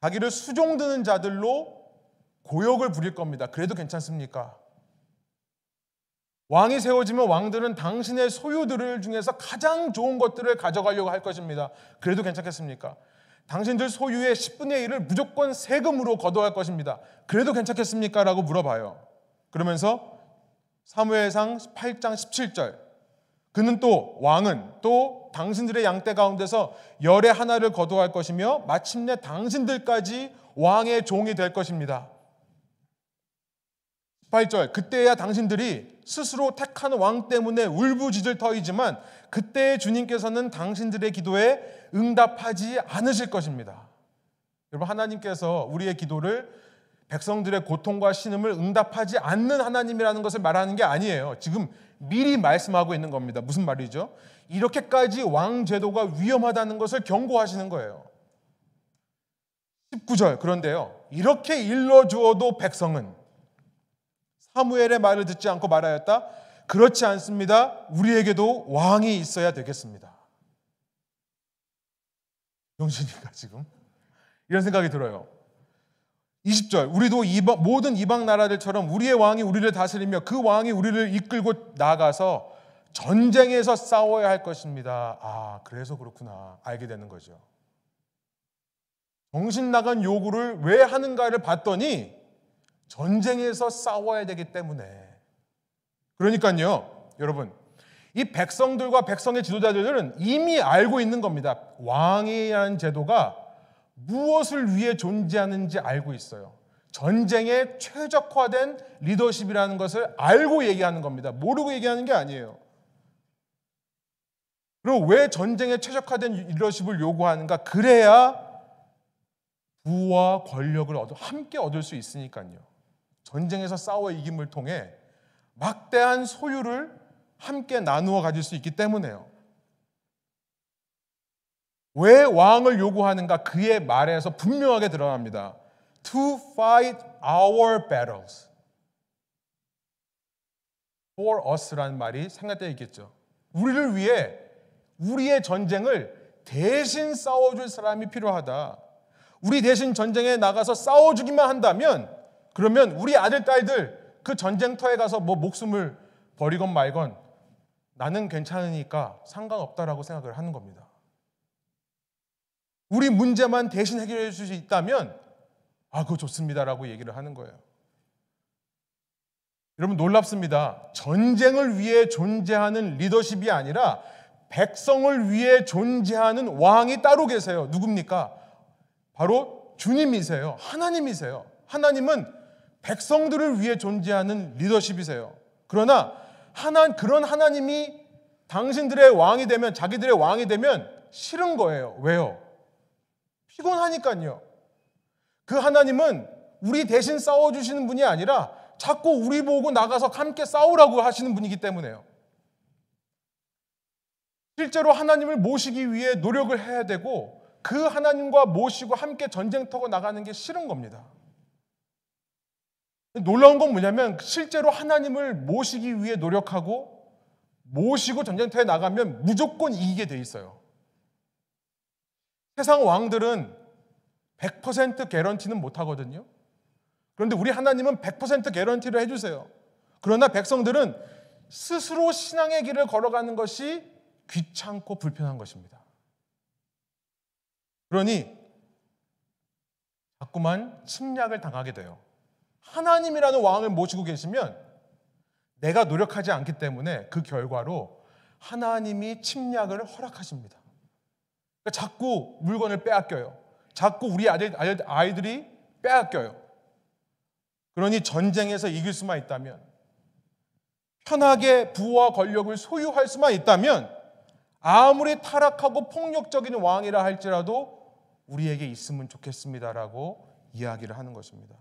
자기를 수종드는 자들로 고역을 부릴 겁니다. 그래도 괜찮습니까? 왕이 세워지면 왕들은 당신의 소유들 중에서 가장 좋은 것들을 가져가려고 할 것입니다. 그래도 괜찮겠습니까? 당신들 소유의 10분의 1을 무조건 세금으로 걷어갈 것입니다. 그래도 괜찮겠습니까? 라고 물어봐요. 그러면서 사무엘상 8장 17절 그는 또 왕은 또 당신들의 양떼 가운데서 열의 하나를 거두할 것이며 마침내 당신들까지 왕의 종이 될 것입니다. 18절 그때야 당신들이 스스로 택한 왕 때문에 울부짖을 터이지만 그때 주님께서는 당신들의 기도에 응답하지 않으실 것입니다. 여러분 하나님께서 우리의 기도를 백성들의 고통과 신음을 응답하지 않는 하나님이라는 것을 말하는 게 아니에요. 지금 미리 말씀하고 있는 겁니다. 무슨 말이죠? 이렇게까지 왕 제도가 위험하다는 것을 경고하시는 거예요. 19절 그런데요. 이렇게 일러 주어도 백성은 사무엘의 말을 듣지 않고 말하였다. 그렇지 않습니다. 우리에게도 왕이 있어야 되겠습니다. 영신이가 지금 이런 생각이 들어요. 20절 우리도 이방, 모든 이방 나라들처럼 우리의 왕이 우리를 다스리며 그 왕이 우리를 이끌고 나가서 전쟁에서 싸워야 할 것입니다. 아 그래서 그렇구나 알게 되는 거죠. 정신 나간 요구를 왜 하는가를 봤더니 전쟁에서 싸워야 되기 때문에 그러니까요 여러분 이 백성들과 백성의 지도자들은 이미 알고 있는 겁니다. 왕이라는 제도가 무엇을 위해 존재하는지 알고 있어요. 전쟁에 최적화된 리더십이라는 것을 알고 얘기하는 겁니다. 모르고 얘기하는 게 아니에요. 그리고 왜 전쟁에 최적화된 리더십을 요구하는가? 그래야 부와 권력을 얻어, 함께 얻을 수 있으니까요. 전쟁에서 싸워 이김을 통해 막대한 소유를 함께 나누어 가질 수 있기 때문에요. 왜 왕을 요구하는가? 그의 말에서 분명하게 드러납니다. To fight our battles. For us라는 말이 생각되어 있겠죠. 우리를 위해 우리의 전쟁을 대신 싸워줄 사람이 필요하다. 우리 대신 전쟁에 나가서 싸워주기만 한다면 그러면 우리 아들, 딸들 그 전쟁터에 가서 뭐 목숨을 버리건 말건 나는 괜찮으니까 상관없다라고 생각을 하는 겁니다. 우리 문제만 대신 해결해 줄 수 있다면 아, 그거 좋습니다라고 얘기를 하는 거예요. 여러분 놀랍습니다. 전쟁을 위해 존재하는 리더십이 아니라 백성을 위해 존재하는 왕이 따로 계세요. 누굽니까? 바로 주님이세요. 하나님이세요. 하나님은 백성들을 위해 존재하는 리더십이세요. 그러나 하나 그런 하나님이 당신들의 왕이 되면 자기들의 왕이 되면 싫은 거예요. 왜요? 피곤하니까요. 그 하나님은 우리 대신 싸워 주시는 분이 아니라 자꾸 우리 보고 나가서 함께 싸우라고 하시는 분이기 때문에요. 실제로 하나님을 모시기 위해 노력을 해야 되고 그 하나님과 모시고 함께 전쟁터고 나가는 게 싫은 겁니다. 놀라운 건 뭐냐면 실제로 하나님을 모시기 위해 노력하고 모시고 전쟁터에 나가면 무조건 이기게 돼 있어요. 세상 왕들은 100% 개런티는 못 하거든요. 그런데 우리 하나님은 100% 개런티를 해주세요. 그러나 백성들은 스스로 신앙의 길을 걸어가는 것이 귀찮고 불편한 것입니다. 그러니 자꾸만 침략을 당하게 돼요. 하나님이라는 왕을 모시고 계시면 내가 노력하지 않기 때문에 그 결과로 하나님이 침략을 허락하십니다. 그러니까 자꾸 물건을 빼앗겨요. 자꾸 우리 아이들이 빼앗겨요. 그러니 전쟁에서 이길 수만 있다면, 편하게 부와 권력을 소유할 수만 있다면, 아무리 타락하고 폭력적인 왕이라 할지라도 우리에게 있으면 좋겠습니다라고 이야기를 하는 것입니다.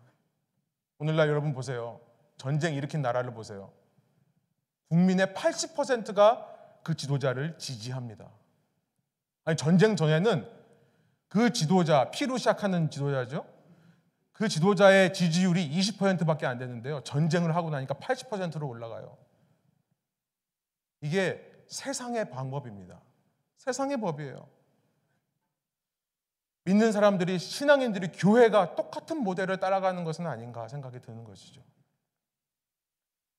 오늘날 여러분 보세요. 전쟁 일으킨 나라를 보세요. 국민의 80%가 그 지도자를 지지합니다. 아니 전쟁 전에는 그 지도자 피로 시작하는 지도자죠. 그 지도자의 지지율이 20%밖에 안 되는데요. 전쟁을 하고 나니까 80%로 올라가요. 이게 세상의 방법입니다. 세상의 법이에요. 믿는 사람들이 신앙인들이 교회가 똑같은 모델을 따라가는 것은 아닌가 생각이 드는 것이죠.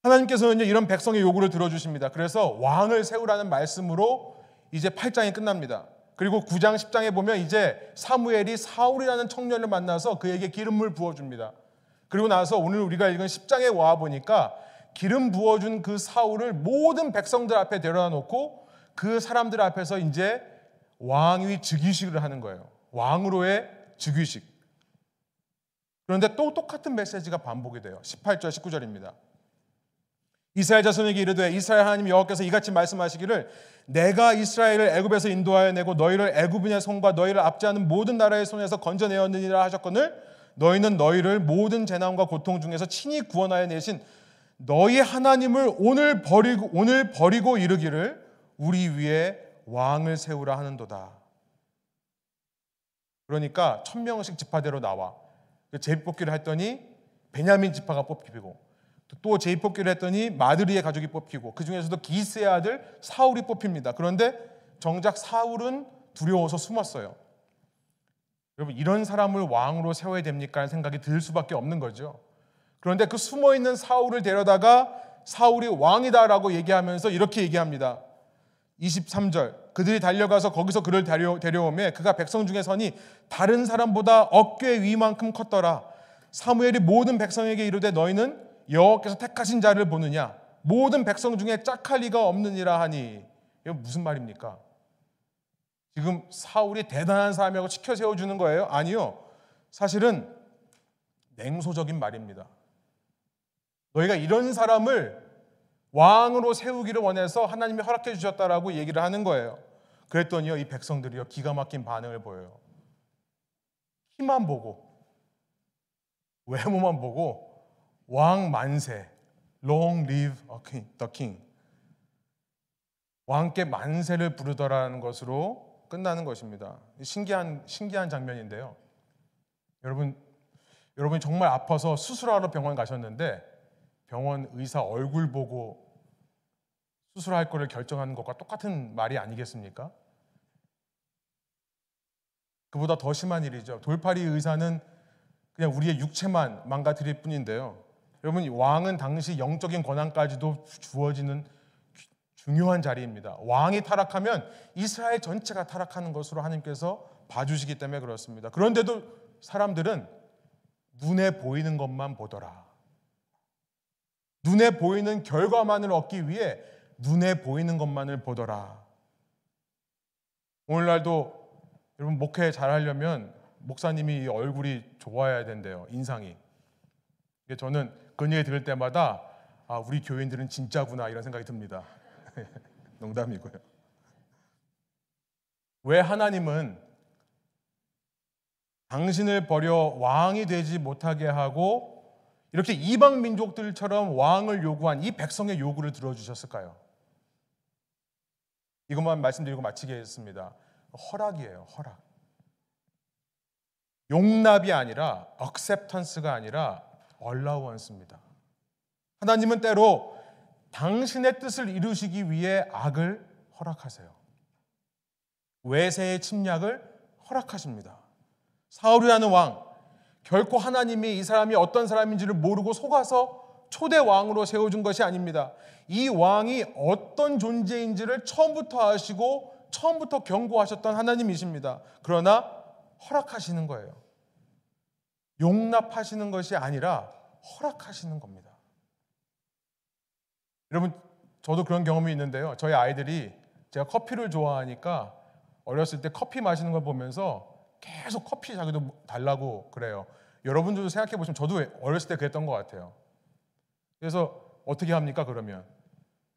하나님께서는 이런 백성의 요구를 들어주십니다. 그래서 왕을 세우라는 말씀으로 이제 8장이 끝납니다. 그리고 9장, 10장에 보면 이제 사무엘이 사울이라는 청년을 만나서 그에게 기름을 부어줍니다. 그리고 나서 오늘 우리가 읽은 10장에 와 보니까 기름 부어준 그 사울을 모든 백성들 앞에 데려다 놓고 그 사람들 앞에서 이제 왕위 즉위식을 하는 거예요. 왕으로의 즉위식. 그런데 또 똑같은 메시지가 반복이 돼요. 18절, 19절입니다. 이스라엘 자손에게 이르되 이스라엘 하나님 여호와께서 이같이 말씀하시기를 내가 이스라엘을 애굽에서 인도하여 내고 너희를 애굽인의 손과 너희를 압제하는 모든 나라의 손에서 건져내었느니라 하셨거늘 너희는 너희를 모든 재난과 고통 중에서 친히 구원하여 내신 너희 하나님을 오늘 버리고 오늘 버리고 이르기를 우리 위에 왕을 세우라 하는도다. 그러니까 천명씩 지파대로 나와 제비뽑기를 했더니 베냐민 지파가 뽑히고 또 제비뽑기를 했더니 마드리의 가족이 뽑히고 그 중에서도 기스의 아들 사울이 뽑힙니다. 그런데 정작 사울은 두려워서 숨었어요. 여러분 이런 사람을 왕으로 세워야 됩니까? 하는 생각이 들 수밖에 없는 거죠. 그런데 그 숨어 있는 사울을 데려다가 사울이 왕이다라고 얘기하면서 이렇게 얘기합니다. 23절 그들이 달려가서 거기서 그를 데려, 데려오매 그가 백성 중에 선이 다른 사람보다 어깨 위만큼 컸더라. 사무엘이 모든 백성에게 이르되 너희는 여호와께서 택하신 자를 보느냐 모든 백성 중에 짝할 리가 없느니라 하니 이건 무슨 말입니까? 지금 사울이 대단한 사람이라고 지켜 세워 주는 거예요? 아니요. 사실은 냉소적인 말입니다. 너희가 이런 사람을 왕으로 세우기를 원해서 하나님이 허락해 주셨다라고 얘기를 하는 거예요. 그랬더니요, 이 백성들이요, 기가 막힌 반응을 보여요. 키만 보고, 외모만 보고, 왕 만세, long live the king. 왕께 만세를 부르더라는 것으로 끝나는 것입니다. 신기한 신기한 장면인데요. 여러분, 여러분이 정말 아파서 수술하러 병원 가셨는데 병원 의사 얼굴 보고 수술할 거를 결정하는 것과 똑같은 말이 아니겠습니까? 그보다 더 심한 일이죠. 돌팔이 의사는 그냥 우리의 육체만 망가뜨릴 뿐인데요. 여러분 왕은 당시 영적인 권한까지도 주어지는 중요한 자리입니다. 왕이 타락하면 이스라엘 전체가 타락하는 것으로 하나님께서 봐주시기 때문에 그렇습니다. 그런데도 사람들은 눈에 보이는 것만 보더라. 눈에 보이는 결과만을 얻기 위해 눈에 보이는 것만을 보더라. 오늘날도 여러분 목회 잘 하려면 목사님이 얼굴이 좋아야 된대요. 인상이. 저는 그 얘기 들을 때마다 아, 우리 교인들은 진짜구나 이런 생각이 듭니다. [LAUGHS] 농담이고요. 왜 하나님은 당신을 버려 왕이 되지 못하게 하고 이렇게 이방 민족들처럼 왕을 요구한 이 백성의 요구를 들어주셨을까요? 이것만 말씀드리고 마치겠습니다. 허락이에요, 허락. 용납이 아니라 acceptance가 아니라 allowance입니다. 하나님은 때로 당신의 뜻을 이루시기 위해 악을 허락하세요. 외세의 침략을 허락하십니다. 사울이라는 왕, 결코 하나님이 이 사람이 어떤 사람인지를 모르고 속아서 초대 왕으로 세워준 것이 아닙니다. 이 왕이 어떤 존재인지를 처음부터 아시고 처음부터 경고하셨던 하나님이십니다. 그러나 허락하시는 거예요. 용납하시는 것이 아니라 허락하시는 겁니다. 여러분, 저도 그런 경험이 있는데요. 저희 아이들이 제가 커피를 좋아하니까 어렸을 때 커피 마시는 걸 보면서 계속 커피 자기도 달라고 그래요. 여러분들도 생각해 보시면 저도 어렸을 때 그랬던 것 같아요. 그래서 어떻게 합니까? 그러면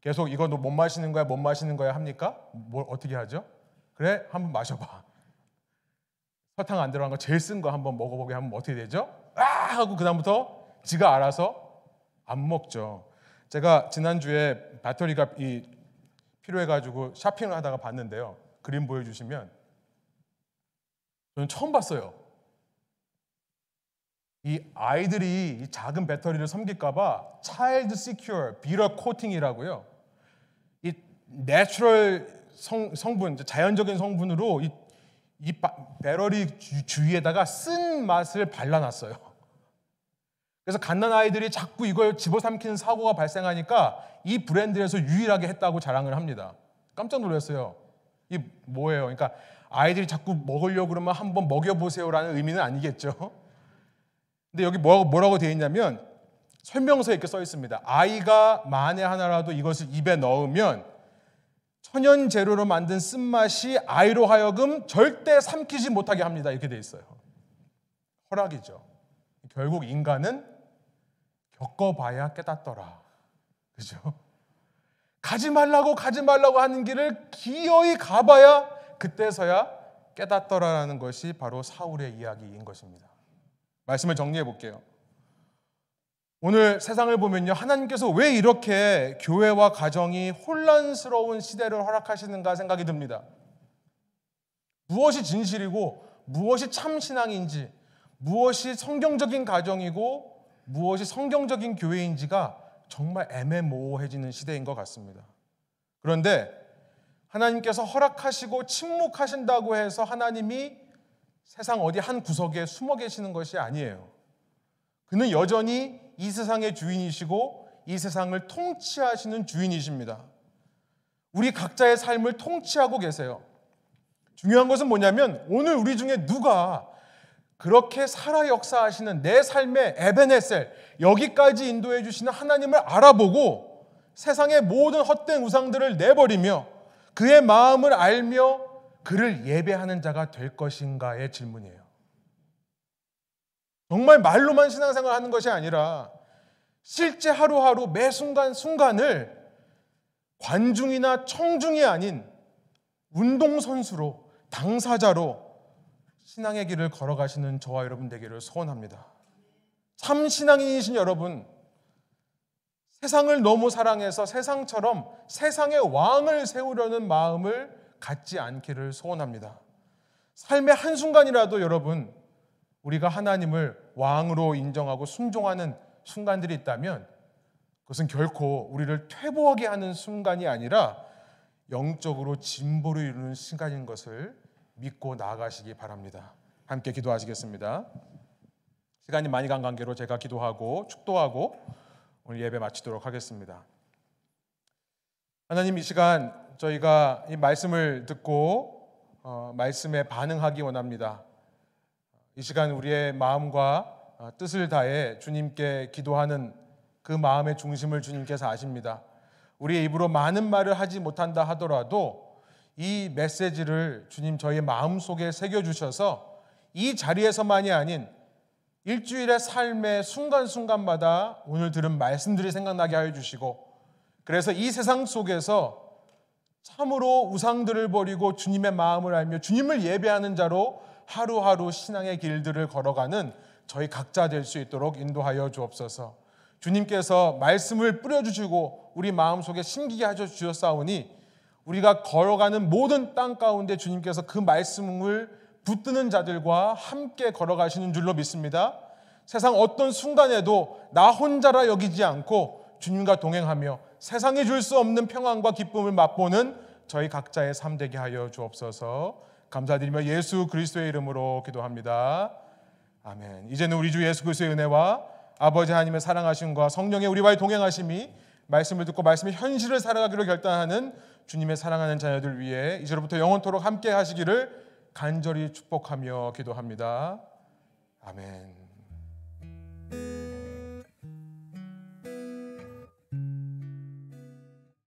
계속 이거 너 못 마시는 거야, 못 마시는 거야 합니까? 뭘 어떻게 하죠? 그래, 한번 마셔봐. 설탕 안 들어간 거 제일 쓴 거 한번 먹어보게 하면 어떻게 되죠? 아 하고 그 다음부터 지가 알아서 안 먹죠. 제가 지난 주에 배터리가 이 필요해가지고 쇼핑을 하다가 봤는데요. 그림 보여주시면 저는 처음 봤어요. 이 아이들이 이 작은 배터리를 삼킬까봐 child secure bitter coating이라고요. 이 natural 성, 성분, 자연적인 성분으로 이, 이 바- 배터리 주, 주위에다가 쓴 맛을 발라놨어요. 그래서 갓난 아이들이 자꾸 이걸 집어삼키는 사고가 발생하니까 이 브랜드에서 유일하게 했다고 자랑을 합니다. 깜짝 놀랐어요. 이 뭐예요? 그러니까 아이들이 자꾸 먹으려고 그러면 한번 먹여보세요라는 의미는 아니겠죠. 근데 여기 뭐라고, 뭐라고 되어 있냐면 설명서에 이렇게 써 있습니다. 아이가 만에 하나라도 이것을 입에 넣으면 천연 재료로 만든 쓴맛이 아이로 하여금 절대 삼키지 못하게 합니다. 이렇게 돼 있어요. 허락이죠. 결국 인간은 겪어봐야 깨닫더라. 그죠? 가지 말라고 가지 말라고 하는 길을 기어이 가봐야 그때서야 깨닫더라라는 것이 바로 사울의 이야기인 것입니다. 말씀을 정리해 볼게요. 오늘 세상을 보면요. 하나님께서 왜 이렇게 교회와 가정이 혼란스러운 시대를 허락하시는가 생각이 듭니다. 무엇이 진실이고 무엇이 참 신앙인지 무엇이 성경적인 가정이고 무엇이 성경적인 교회인지가 정말 애매모호해지는 시대인 것 같습니다. 그런데 하나님께서 허락하시고 침묵하신다고 해서 하나님이 세상 어디 한 구석에 숨어 계시는 것이 아니에요. 그는 여전히 이 세상의 주인이시고 이 세상을 통치하시는 주인이십니다. 우리 각자의 삶을 통치하고 계세요. 중요한 것은 뭐냐면 오늘 우리 중에 누가 그렇게 살아 역사하시는 내 삶의 에베네셀 여기까지 인도해 주시는 하나님을 알아보고 세상의 모든 헛된 우상들을 내버리며 그의 마음을 알며 그를 예배하는 자가 될 것인가의 질문이에요. 정말 말로만 신앙생활 하는 것이 아니라 실제 하루하루 매 순간 순간을 관중이나 청중이 아닌 운동선수로 당사자로 신앙의 길을 걸어가시는 저와 여러분 되기를 소원합니다. 참 신앙인이신 여러분, 세상을 너무 사랑해서 세상처럼 세상의 왕을 세우려는 마음을 갖지 않기를 소원합니다. 삶의 한순간이라도 여러분, 우리가 하나님을 왕으로 인정하고 순종하는 순간들이 있다면 그것은 결코 우리를 퇴보하게 하는 순간이 아니라 영적으로 진보를 이루는 시간인 것을 믿고 나아가시기 바랍니다. 함께 기도하시겠습니다. 시간이 많이 간 관계로 제가 기도하고 축도하고 오늘 예배 마치도록 하겠습니다. 하나님 이 시간 저희가 이 말씀을 듣고 어, 말씀에 반응하기 원합니다. 이 시간 우리의 마음과 어, 뜻을 다해 주님께 기도하는 그 마음의 중심을 주님께서 아십니다. 우리의 입으로 많은 말을 하지 못한다 하더라도 이 메시지를 주님 저희 마음 속에 새겨 주셔서 이 자리에서만이 아닌 일주일의 삶의 순간순간마다 오늘 들은 말씀들이 생각나게 하여 주시고 그래서 이 세상 속에서 참으로 우상들을 버리고 주님의 마음을 알며 주님을 예배하는 자로 하루하루 신앙의 길들을 걸어가는 저희 각자 될 수 있도록 인도하여 주옵소서. 주님께서 말씀을 뿌려주시고 우리 마음속에 심기게 하셔 주셨사오니 우리가 걸어가는 모든 땅 가운데 주님께서 그 말씀을 붙드는 자들과 함께 걸어가시는 줄로 믿습니다. 세상 어떤 순간에도 나 혼자라 여기지 않고 주님과 동행하며 세상에 줄수 없는 평안과 기쁨을 맛보는 저희 각자의 삶 되게 하여 주옵소서. 감사드리며 예수 그리스도의 이름으로 기도합니다. 아멘. 이제는 우리 주 예수 그리스도의 은혜와 아버지 하나님의 사랑하심과 성령의 우리와의 동행하심이 말씀을 듣고 말씀의 현실을 살아가기로 결단하는 주님의 사랑하는 자녀들 위해 이제로부터 영원토록 함께 하시기를 간절히 축복하며 기도합니다. 아멘.